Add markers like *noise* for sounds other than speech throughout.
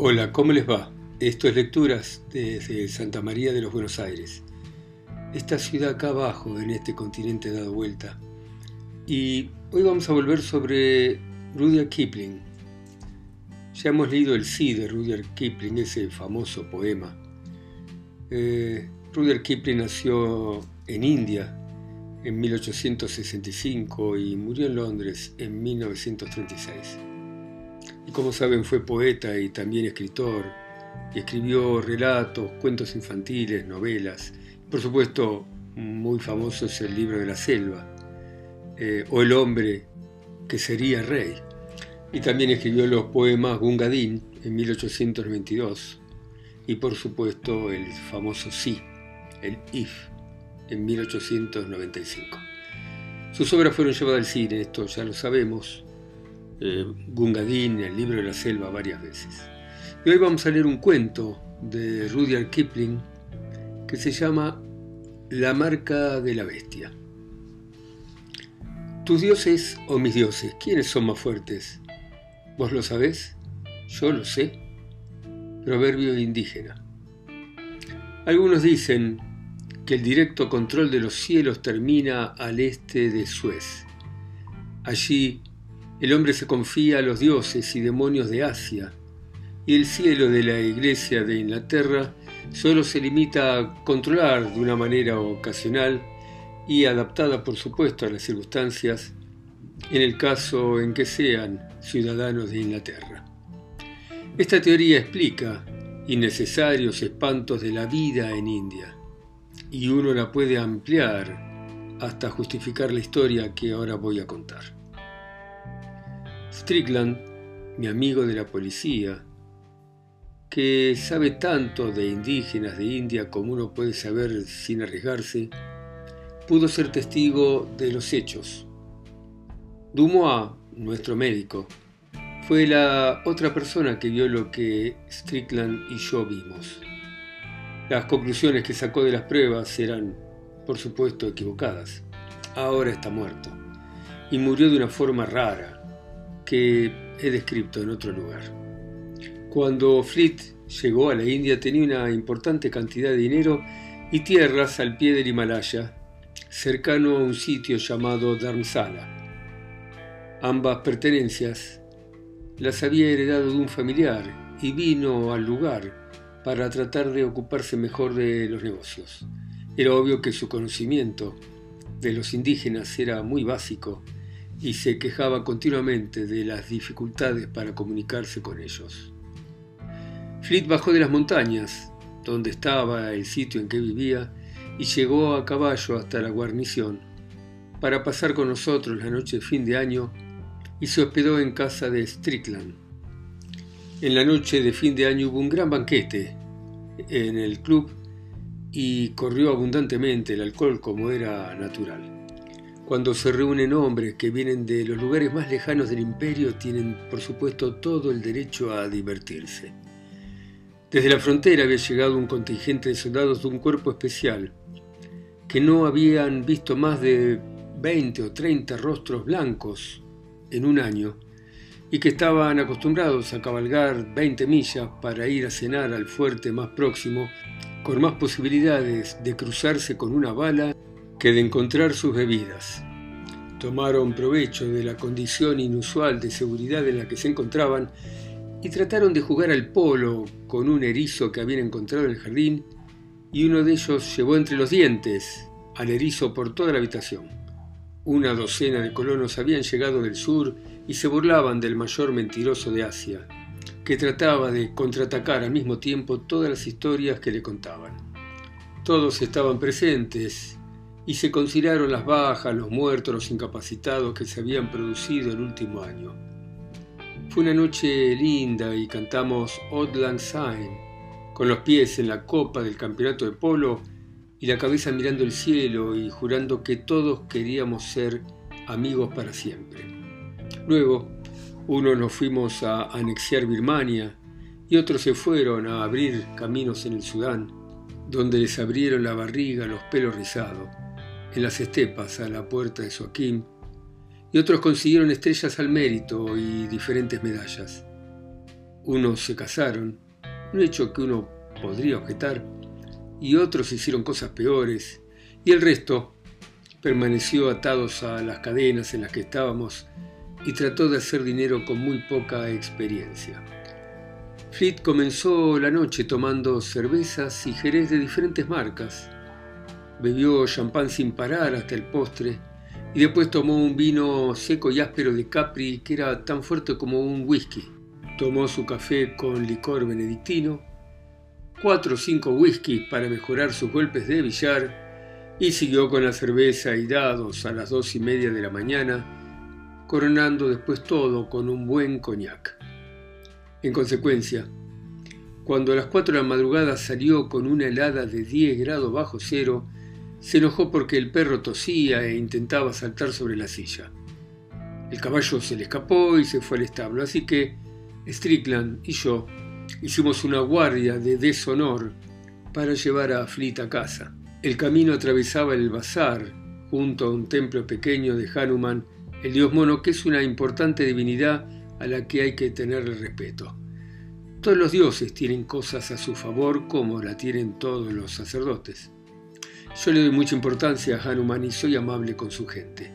Hola, ¿cómo les va? Esto es Lecturas desde Santa María de los Buenos Aires. Esta ciudad acá abajo, en este continente dado vuelta. Y hoy vamos a volver sobre Rudyard Kipling. Ya hemos leído el sí de Rudyard Kipling, ese famoso poema. Eh, Rudyard Kipling nació en India en 1865 y murió en Londres en 1936. Y como saben fue poeta y también escritor, y escribió relatos, cuentos infantiles, novelas. Por supuesto, muy famoso es el libro de la selva, eh, o El hombre que sería rey. Y también escribió los poemas Gungadin en 1822, y por supuesto el famoso Sí, el If, en 1895. Sus obras fueron llevadas al cine, esto ya lo sabemos, eh, Gungadin, el libro de la selva, varias veces. Y hoy vamos a leer un cuento de Rudyard Kipling que se llama La marca de la bestia. Tus dioses o mis dioses, ¿quiénes son más fuertes? ¿Vos lo sabés? Yo lo sé. Proverbio indígena. Algunos dicen que el directo control de los cielos termina al este de Suez. Allí el hombre se confía a los dioses y demonios de Asia, y el cielo de la Iglesia de Inglaterra solo se limita a controlar de una manera ocasional y adaptada por supuesto a las circunstancias en el caso en que sean ciudadanos de Inglaterra. Esta teoría explica innecesarios espantos de la vida en India y uno la puede ampliar hasta justificar la historia que ahora voy a contar. Strickland, mi amigo de la policía, que sabe tanto de indígenas de India como uno puede saber sin arriesgarse, pudo ser testigo de los hechos. Dumois, nuestro médico, fue la otra persona que vio lo que Strickland y yo vimos. Las conclusiones que sacó de las pruebas eran, por supuesto, equivocadas. Ahora está muerto. Y murió de una forma rara, que he descrito en otro lugar. Cuando Fleet llegó a la India tenía una importante cantidad de dinero y tierras al pie del Himalaya, cercano a un sitio llamado Dharamsala. Ambas pertenencias las había heredado de un familiar y vino al lugar para tratar de ocuparse mejor de los negocios. Era obvio que su conocimiento de los indígenas era muy básico y se quejaba continuamente de las dificultades para comunicarse con ellos. Fleet bajó de las montañas, donde estaba el sitio en que vivía, y llegó a caballo hasta la guarnición para pasar con nosotros la noche de fin de año y se hospedó en casa de Strickland. En la noche de fin de año hubo un gran banquete en el club y corrió abundantemente el alcohol como era natural. Cuando se reúnen hombres que vienen de los lugares más lejanos del imperio, tienen por supuesto todo el derecho a divertirse. Desde la frontera había llegado un contingente de soldados de un cuerpo especial, que no habían visto más de 20 o 30 rostros blancos en un año, y que estaban acostumbrados a cabalgar 20 millas para ir a cenar al fuerte más próximo, con más posibilidades de cruzarse con una bala que de encontrar sus bebidas. Tomaron provecho de la condición inusual de seguridad en la que se encontraban y trataron de jugar al polo con un erizo que habían encontrado en el jardín y uno de ellos llevó entre los dientes al erizo por toda la habitación. Una docena de colonos habían llegado del sur y se burlaban del mayor mentiroso de Asia, que trataba de contraatacar al mismo tiempo todas las historias que le contaban. Todos estaban presentes y se consideraron las bajas, los muertos, los incapacitados que se habían producido el último año. Fue una noche linda y cantamos Odd Lang Syne, con los pies en la copa del campeonato de polo y la cabeza mirando el cielo y jurando que todos queríamos ser amigos para siempre. Luego, unos nos fuimos a anexiar Birmania y otros se fueron a abrir caminos en el Sudán, donde les abrieron la barriga, los pelos rizados en las estepas a la puerta de Joaquín, y otros consiguieron estrellas al mérito y diferentes medallas. Unos se casaron, un hecho que uno podría objetar, y otros hicieron cosas peores, y el resto permaneció atados a las cadenas en las que estábamos y trató de hacer dinero con muy poca experiencia. Fleet comenzó la noche tomando cervezas y jerez de diferentes marcas. Bebió champán sin parar hasta el postre y después tomó un vino seco y áspero de Capri que era tan fuerte como un whisky. Tomó su café con licor benedictino, cuatro o cinco whiskies para mejorar sus golpes de billar y siguió con la cerveza y dados a las dos y media de la mañana, coronando después todo con un buen coñac. En consecuencia, cuando a las cuatro de la madrugada salió con una helada de 10 grados bajo cero, se enojó porque el perro tosía e intentaba saltar sobre la silla. El caballo se le escapó y se fue al establo, así que Strickland y yo hicimos una guardia de deshonor para llevar a Fleet a casa. El camino atravesaba el bazar, junto a un templo pequeño de Hanuman, el dios mono, que es una importante divinidad a la que hay que tenerle respeto. Todos los dioses tienen cosas a su favor como la tienen todos los sacerdotes. Yo le doy mucha importancia a Hanuman y soy amable con su gente,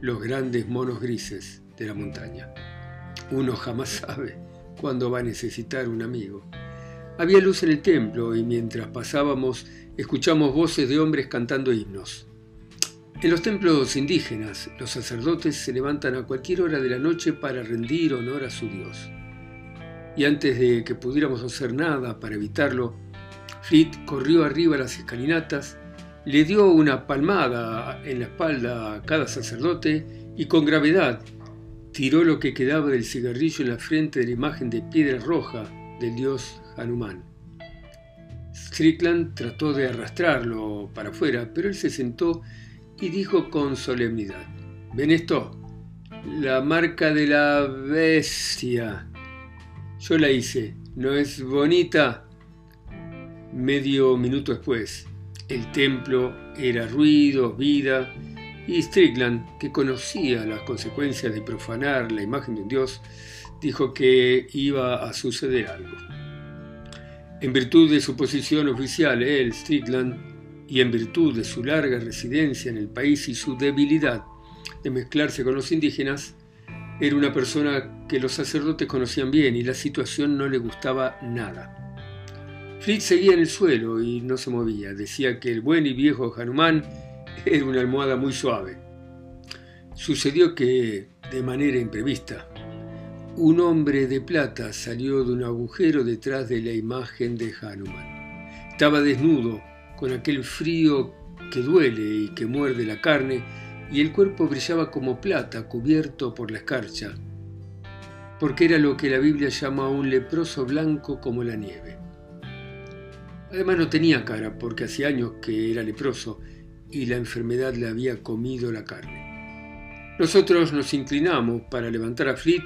los grandes monos grises de la montaña. Uno jamás *laughs* sabe cuándo va a necesitar un amigo. Había luz en el templo y mientras pasábamos escuchamos voces de hombres cantando himnos. En los templos indígenas, los sacerdotes se levantan a cualquier hora de la noche para rendir honor a su Dios. Y antes de que pudiéramos hacer nada para evitarlo, Fleet corrió arriba las escalinatas, le dio una palmada en la espalda a cada sacerdote y con gravedad tiró lo que quedaba del cigarrillo en la frente de la imagen de piedra roja del dios Hanuman. Strickland trató de arrastrarlo para afuera, pero él se sentó y dijo con solemnidad, ven esto, la marca de la bestia. Yo la hice, ¿no es bonita? Medio minuto después, el templo era ruido, vida, y Strickland, que conocía las consecuencias de profanar la imagen de un dios, dijo que iba a suceder algo. En virtud de su posición oficial, él, Strickland, y en virtud de su larga residencia en el país y su debilidad de mezclarse con los indígenas, era una persona que los sacerdotes conocían bien y la situación no le gustaba nada. Fritz seguía en el suelo y no se movía. Decía que el buen y viejo Hanuman era una almohada muy suave. Sucedió que, de manera imprevista, un hombre de plata salió de un agujero detrás de la imagen de Hanuman. Estaba desnudo, con aquel frío que duele y que muerde la carne, y el cuerpo brillaba como plata cubierto por la escarcha, porque era lo que la Biblia llama un leproso blanco como la nieve. Además no tenía cara, porque hacía años que era leproso y la enfermedad le había comido la carne. Nosotros nos inclinamos para levantar a Fleet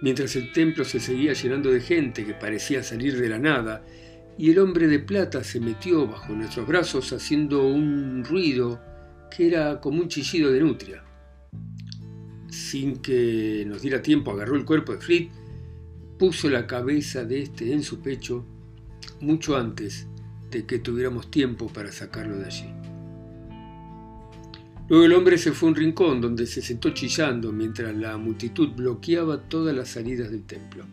mientras el templo se seguía llenando de gente que parecía salir de la nada y el hombre de plata se metió bajo nuestros brazos haciendo un ruido que era como un chillido de nutria. Sin que nos diera tiempo, agarró el cuerpo de Fleet, puso la cabeza de este en su pecho mucho antes que tuviéramos tiempo para sacarlo de allí. Luego el hombre se fue a un rincón donde se sentó chillando mientras la multitud bloqueaba todas las salidas del templo.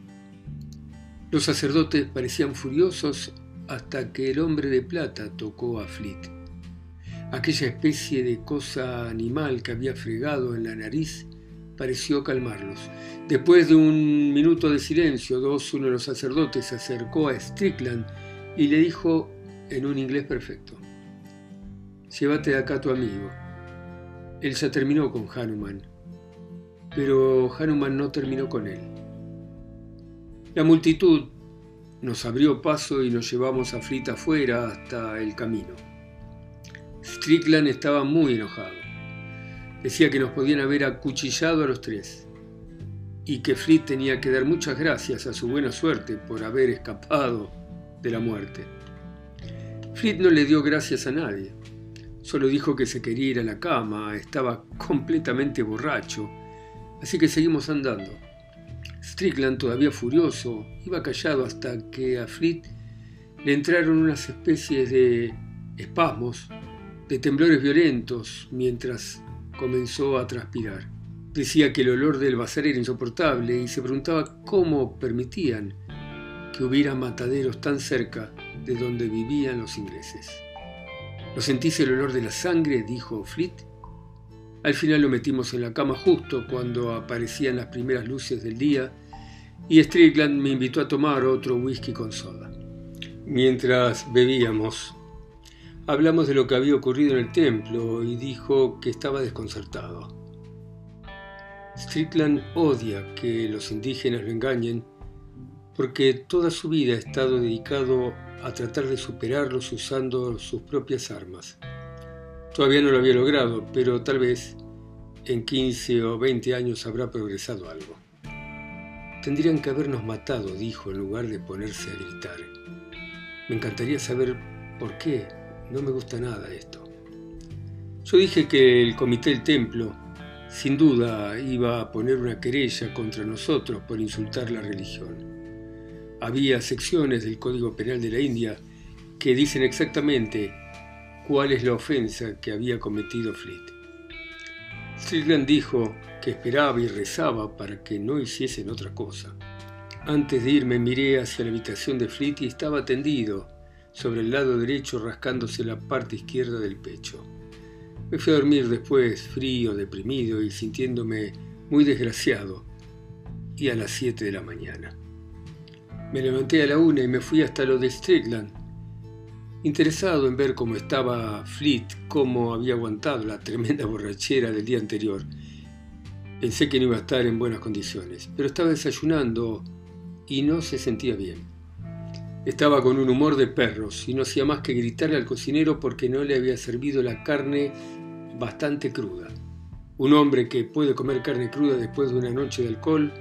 Los sacerdotes parecían furiosos hasta que el hombre de plata tocó a Fleet. Aquella especie de cosa animal que había fregado en la nariz pareció calmarlos. Después de un minuto de silencio, dos, uno de los sacerdotes se acercó a Strickland y le dijo en un inglés perfecto, llévate de acá a tu amigo. Él ya terminó con Hanuman, pero Hanuman no terminó con él. La multitud nos abrió paso y nos llevamos a Frita afuera hasta el camino. Strickland estaba muy enojado. Decía que nos podían haber acuchillado a los tres y que Fritz tenía que dar muchas gracias a su buena suerte por haber escapado de la muerte. Fritz no le dio gracias a nadie. Solo dijo que se quería ir a la cama, estaba completamente borracho, así que seguimos andando. Strickland, todavía furioso, iba callado hasta que a Fleet le entraron unas especies de espasmos, de temblores violentos, mientras comenzó a transpirar. Decía que el olor del bazar era insoportable y se preguntaba cómo permitían que hubiera mataderos tan cerca de donde vivían los ingleses. ¿No sentís el olor de la sangre? dijo Fleet. Al final lo metimos en la cama justo cuando aparecían las primeras luces del día y Strickland me invitó a tomar otro whisky con soda. Mientras bebíamos, hablamos de lo que había ocurrido en el templo y dijo que estaba desconcertado. Strickland odia que los indígenas lo engañen porque toda su vida ha estado dedicado a tratar de superarlos usando sus propias armas. Todavía no lo había logrado, pero tal vez en 15 o 20 años habrá progresado algo. Tendrían que habernos matado, dijo, en lugar de ponerse a gritar. Me encantaría saber por qué. No me gusta nada esto. Yo dije que el comité del templo sin duda iba a poner una querella contra nosotros por insultar la religión había secciones del Código Penal de la India que dicen exactamente cuál es la ofensa que había cometido Fleet. Strickland dijo que esperaba y rezaba para que no hiciesen otra cosa. Antes de irme miré hacia la habitación de Fleet y estaba tendido sobre el lado derecho rascándose la parte izquierda del pecho. Me fui a dormir después, frío, deprimido y sintiéndome muy desgraciado, y a las 7 de la mañana. Me levanté a la una y me fui hasta lo de Strickland, interesado en ver cómo estaba Fleet, cómo había aguantado la tremenda borrachera del día anterior. Pensé que no iba a estar en buenas condiciones, pero estaba desayunando y no se sentía bien. Estaba con un humor de perros y no hacía más que gritarle al cocinero porque no le había servido la carne bastante cruda. Un hombre que puede comer carne cruda después de una noche de alcohol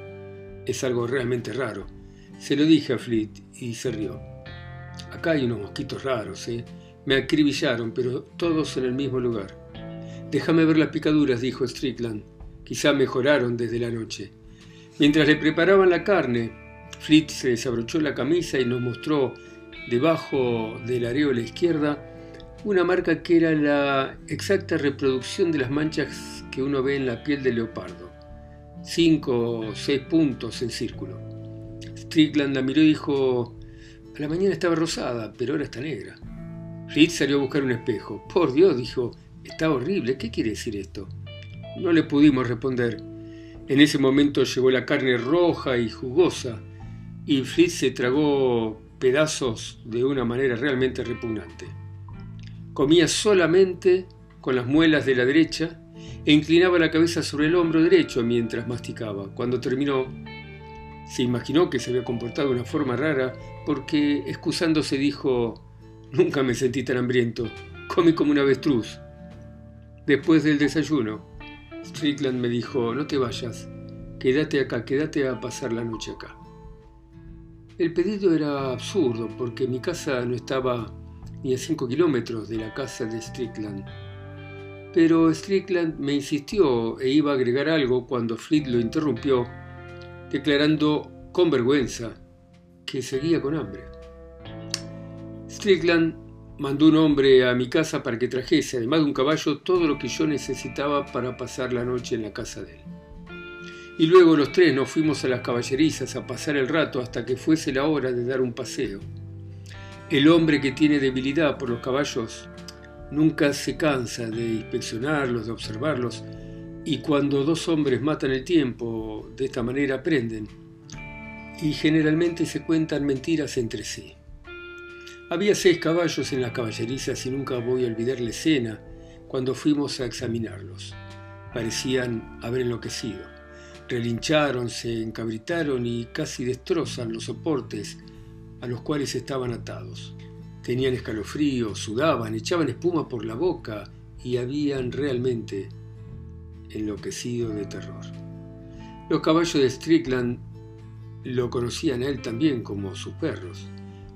es algo realmente raro. Se lo dije a Fleet y se rió. Acá hay unos mosquitos raros, ¿eh? Me acribillaron, pero todos en el mismo lugar. Déjame ver las picaduras, dijo Strickland. Quizá mejoraron desde la noche. Mientras le preparaban la carne, Fleet se desabrochó la camisa y nos mostró debajo del areola izquierda una marca que era la exacta reproducción de las manchas que uno ve en la piel del leopardo. Cinco o seis puntos en círculo. Strickland la miró y dijo, a la mañana estaba rosada, pero ahora está negra. Fleet salió a buscar un espejo. Por Dios, dijo, está horrible, ¿qué quiere decir esto? No le pudimos responder. En ese momento llegó la carne roja y jugosa, y Fleet se tragó pedazos de una manera realmente repugnante. Comía solamente con las muelas de la derecha e inclinaba la cabeza sobre el hombro derecho mientras masticaba. Cuando terminó, se imaginó que se había comportado de una forma rara porque, excusándose, dijo, nunca me sentí tan hambriento, comí como un avestruz. Después del desayuno, Strickland me dijo, no te vayas, quédate acá, quédate a pasar la noche acá. El pedido era absurdo porque mi casa no estaba ni a cinco kilómetros de la casa de Strickland. Pero Strickland me insistió e iba a agregar algo cuando Fleet lo interrumpió declarando con vergüenza que seguía con hambre. Strickland mandó un hombre a mi casa para que trajese, además de un caballo, todo lo que yo necesitaba para pasar la noche en la casa de él. Y luego los tres nos fuimos a las caballerizas a pasar el rato hasta que fuese la hora de dar un paseo. El hombre que tiene debilidad por los caballos nunca se cansa de inspeccionarlos, de observarlos, y cuando dos hombres matan el tiempo, de esta manera aprenden. Y generalmente se cuentan mentiras entre sí. Había seis caballos en las caballerizas y nunca voy a olvidar la escena cuando fuimos a examinarlos. Parecían haber enloquecido. Relincharon, se encabritaron y casi destrozan los soportes a los cuales estaban atados. Tenían escalofríos, sudaban, echaban espuma por la boca y habían realmente enloquecido de terror. Los caballos de Strickland lo conocían a él también como sus perros,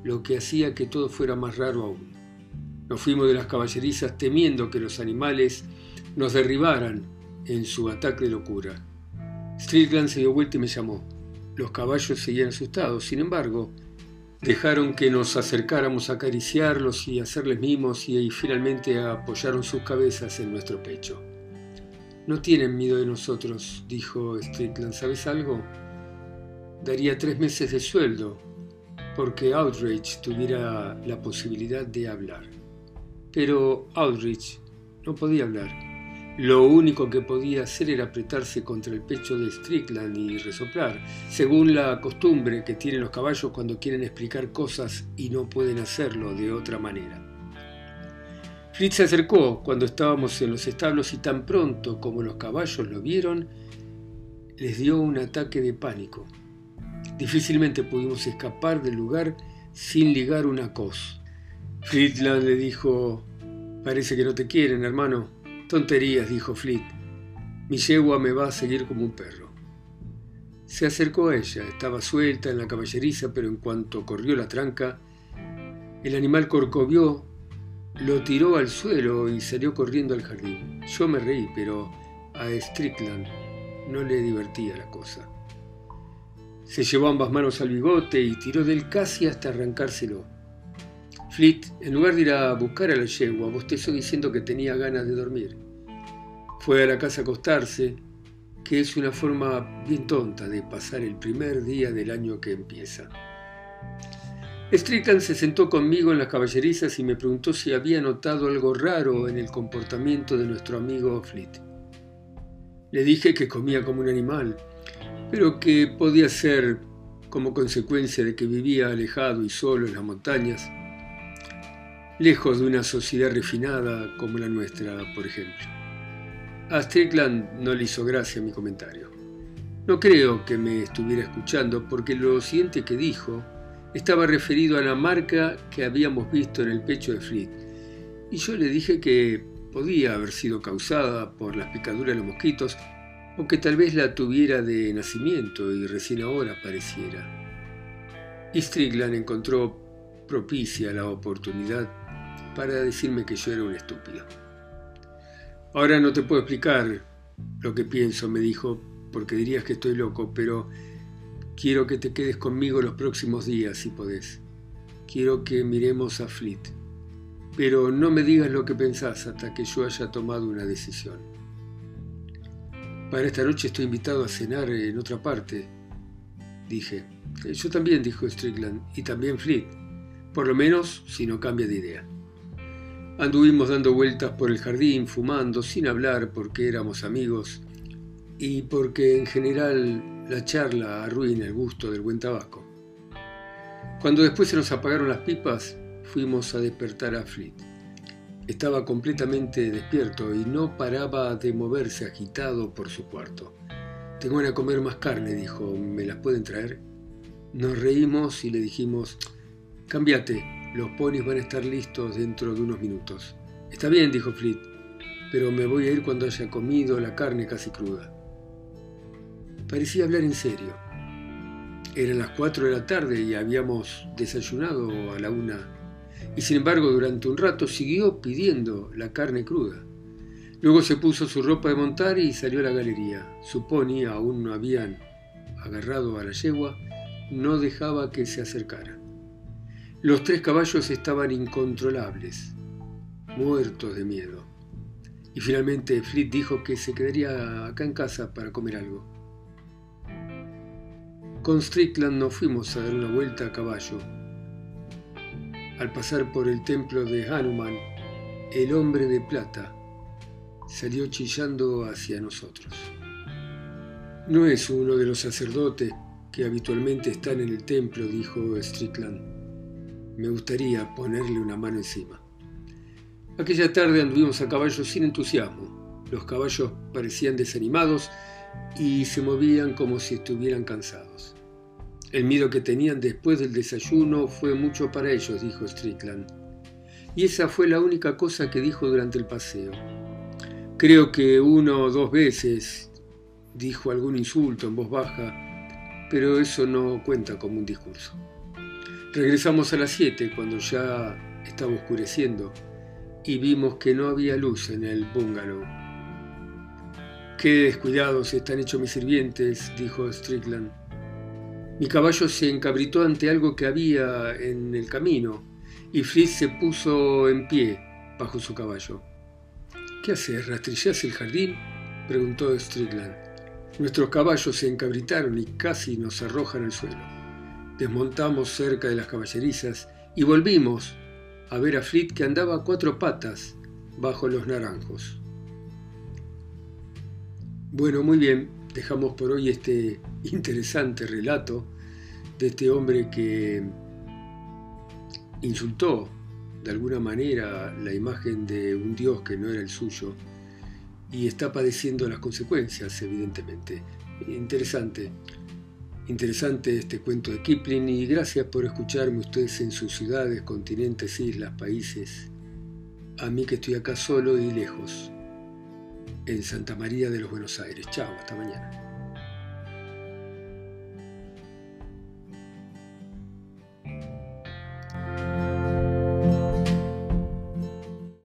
lo que hacía que todo fuera más raro aún. Nos fuimos de las caballerizas temiendo que los animales nos derribaran en su ataque de locura. Strickland se dio vuelta y me llamó. Los caballos seguían asustados, sin embargo, dejaron que nos acercáramos a acariciarlos y hacerles mimos y, finalmente apoyaron sus cabezas en nuestro pecho. No tienen miedo de nosotros, dijo Strickland. ¿Sabes algo? Daría tres meses de sueldo porque Outreach tuviera la posibilidad de hablar. Pero Outreach no podía hablar. Lo único que podía hacer era apretarse contra el pecho de Strickland y resoplar, según la costumbre que tienen los caballos cuando quieren explicar cosas y no pueden hacerlo de otra manera. Fritz se acercó cuando estábamos en los establos y tan pronto como los caballos lo vieron, les dio un ataque de pánico. Difícilmente pudimos escapar del lugar sin ligar una cos. Friedland le dijo, parece que no te quieren, hermano. Tonterías, dijo Fleet. Mi yegua me va a seguir como un perro. Se acercó a ella, estaba suelta en la caballeriza, pero en cuanto corrió la tranca, el animal corcovió, lo tiró al suelo y salió corriendo al jardín. Yo me reí, pero a Strickland no le divertía la cosa. Se llevó ambas manos al bigote y tiró del casi hasta arrancárselo. Fleet, en lugar de ir a buscar a la yegua, bostezó diciendo que tenía ganas de dormir. Fue a la casa a acostarse, que es una forma bien tonta de pasar el primer día del año que empieza. Strickland se sentó conmigo en las caballerizas y me preguntó si había notado algo raro en el comportamiento de nuestro amigo Fleet. Le dije que comía como un animal pero que podía ser como consecuencia de que vivía alejado y solo en las montañas, lejos de una sociedad refinada como la nuestra, por ejemplo. A Strickland no le hizo gracia mi comentario. No creo que me estuviera escuchando porque lo siguiente que dijo estaba referido a la marca que habíamos visto en el pecho de Fleet, y yo le dije que podía haber sido causada por las picaduras de los mosquitos o que tal vez la tuviera de nacimiento y recién ahora apareciera. Y Strickland encontró propicia la oportunidad para decirme que yo era un estúpido. Ahora no te puedo explicar lo que pienso, me dijo, porque dirías que estoy loco, pero quiero que te quedes conmigo los próximos días, si podés. Quiero que miremos a Fleet. Pero no me digas lo que pensás hasta que yo haya tomado una decisión. Para esta noche estoy invitado a cenar en otra parte, dije. Yo también, dijo Strickland, y también Fleet, por lo menos si no cambia de idea. Anduvimos dando vueltas por el jardín, fumando, sin hablar porque éramos amigos y porque en general la charla arruina el gusto del buen tabaco. Cuando después se nos apagaron las pipas, fuimos a despertar a Fleet. Estaba completamente despierto y no paraba de moverse agitado por su cuarto. Tengo a comer más carne, dijo. ¿Me las pueden traer? Nos reímos y le dijimos, cámbiate, los ponis van a estar listos dentro de unos minutos. Está bien, dijo Fleet, pero me voy a ir cuando haya comido la carne casi cruda. Parecía hablar en serio. Eran las cuatro de la tarde y habíamos desayunado a la una y sin embargo durante un rato siguió pidiendo la carne cruda. Luego se puso su ropa de montar y salió a la galería. Su pony, aún no habían agarrado a la yegua, no dejaba que se acercara. Los tres caballos estaban incontrolables, muertos de miedo. Y finalmente Fleet dijo que se quedaría acá en casa para comer algo. Con Strickland nos fuimos a dar una vuelta a caballo al pasar por el templo de Hanuman, el hombre de plata salió chillando hacia nosotros. No es uno de los sacerdotes que habitualmente están en el templo, dijo Strickland. Me gustaría ponerle una mano encima. Aquella tarde anduvimos a caballo sin entusiasmo. Los caballos parecían desanimados y se movían como si estuvieran cansados. El miedo que tenían después del desayuno fue mucho para ellos, dijo Strickland. Y esa fue la única cosa que dijo durante el paseo. Creo que uno o dos veces dijo algún insulto en voz baja, pero eso no cuenta como un discurso. Regresamos a las siete cuando ya estaba oscureciendo y vimos que no había luz en el bungalow. Qué descuidados están hechos mis sirvientes, dijo Strickland. Mi caballo se encabritó ante algo que había en el camino y Fritz se puso en pie bajo su caballo. ¿Qué haces? ¿Rastrillás el jardín? preguntó Strickland. Nuestros caballos se encabritaron y casi nos arrojan al suelo. Desmontamos cerca de las caballerizas y volvimos a ver a Fritz que andaba a cuatro patas bajo los naranjos. Bueno, muy bien, dejamos por hoy este *laughs* interesante relato de este hombre que insultó de alguna manera la imagen de un Dios que no era el suyo y está padeciendo las consecuencias, evidentemente. Interesante, interesante este cuento de Kipling y gracias por escucharme ustedes en sus ciudades, continentes, islas, países. A mí que estoy acá solo y lejos en Santa María de los Buenos Aires. Chao, hasta mañana.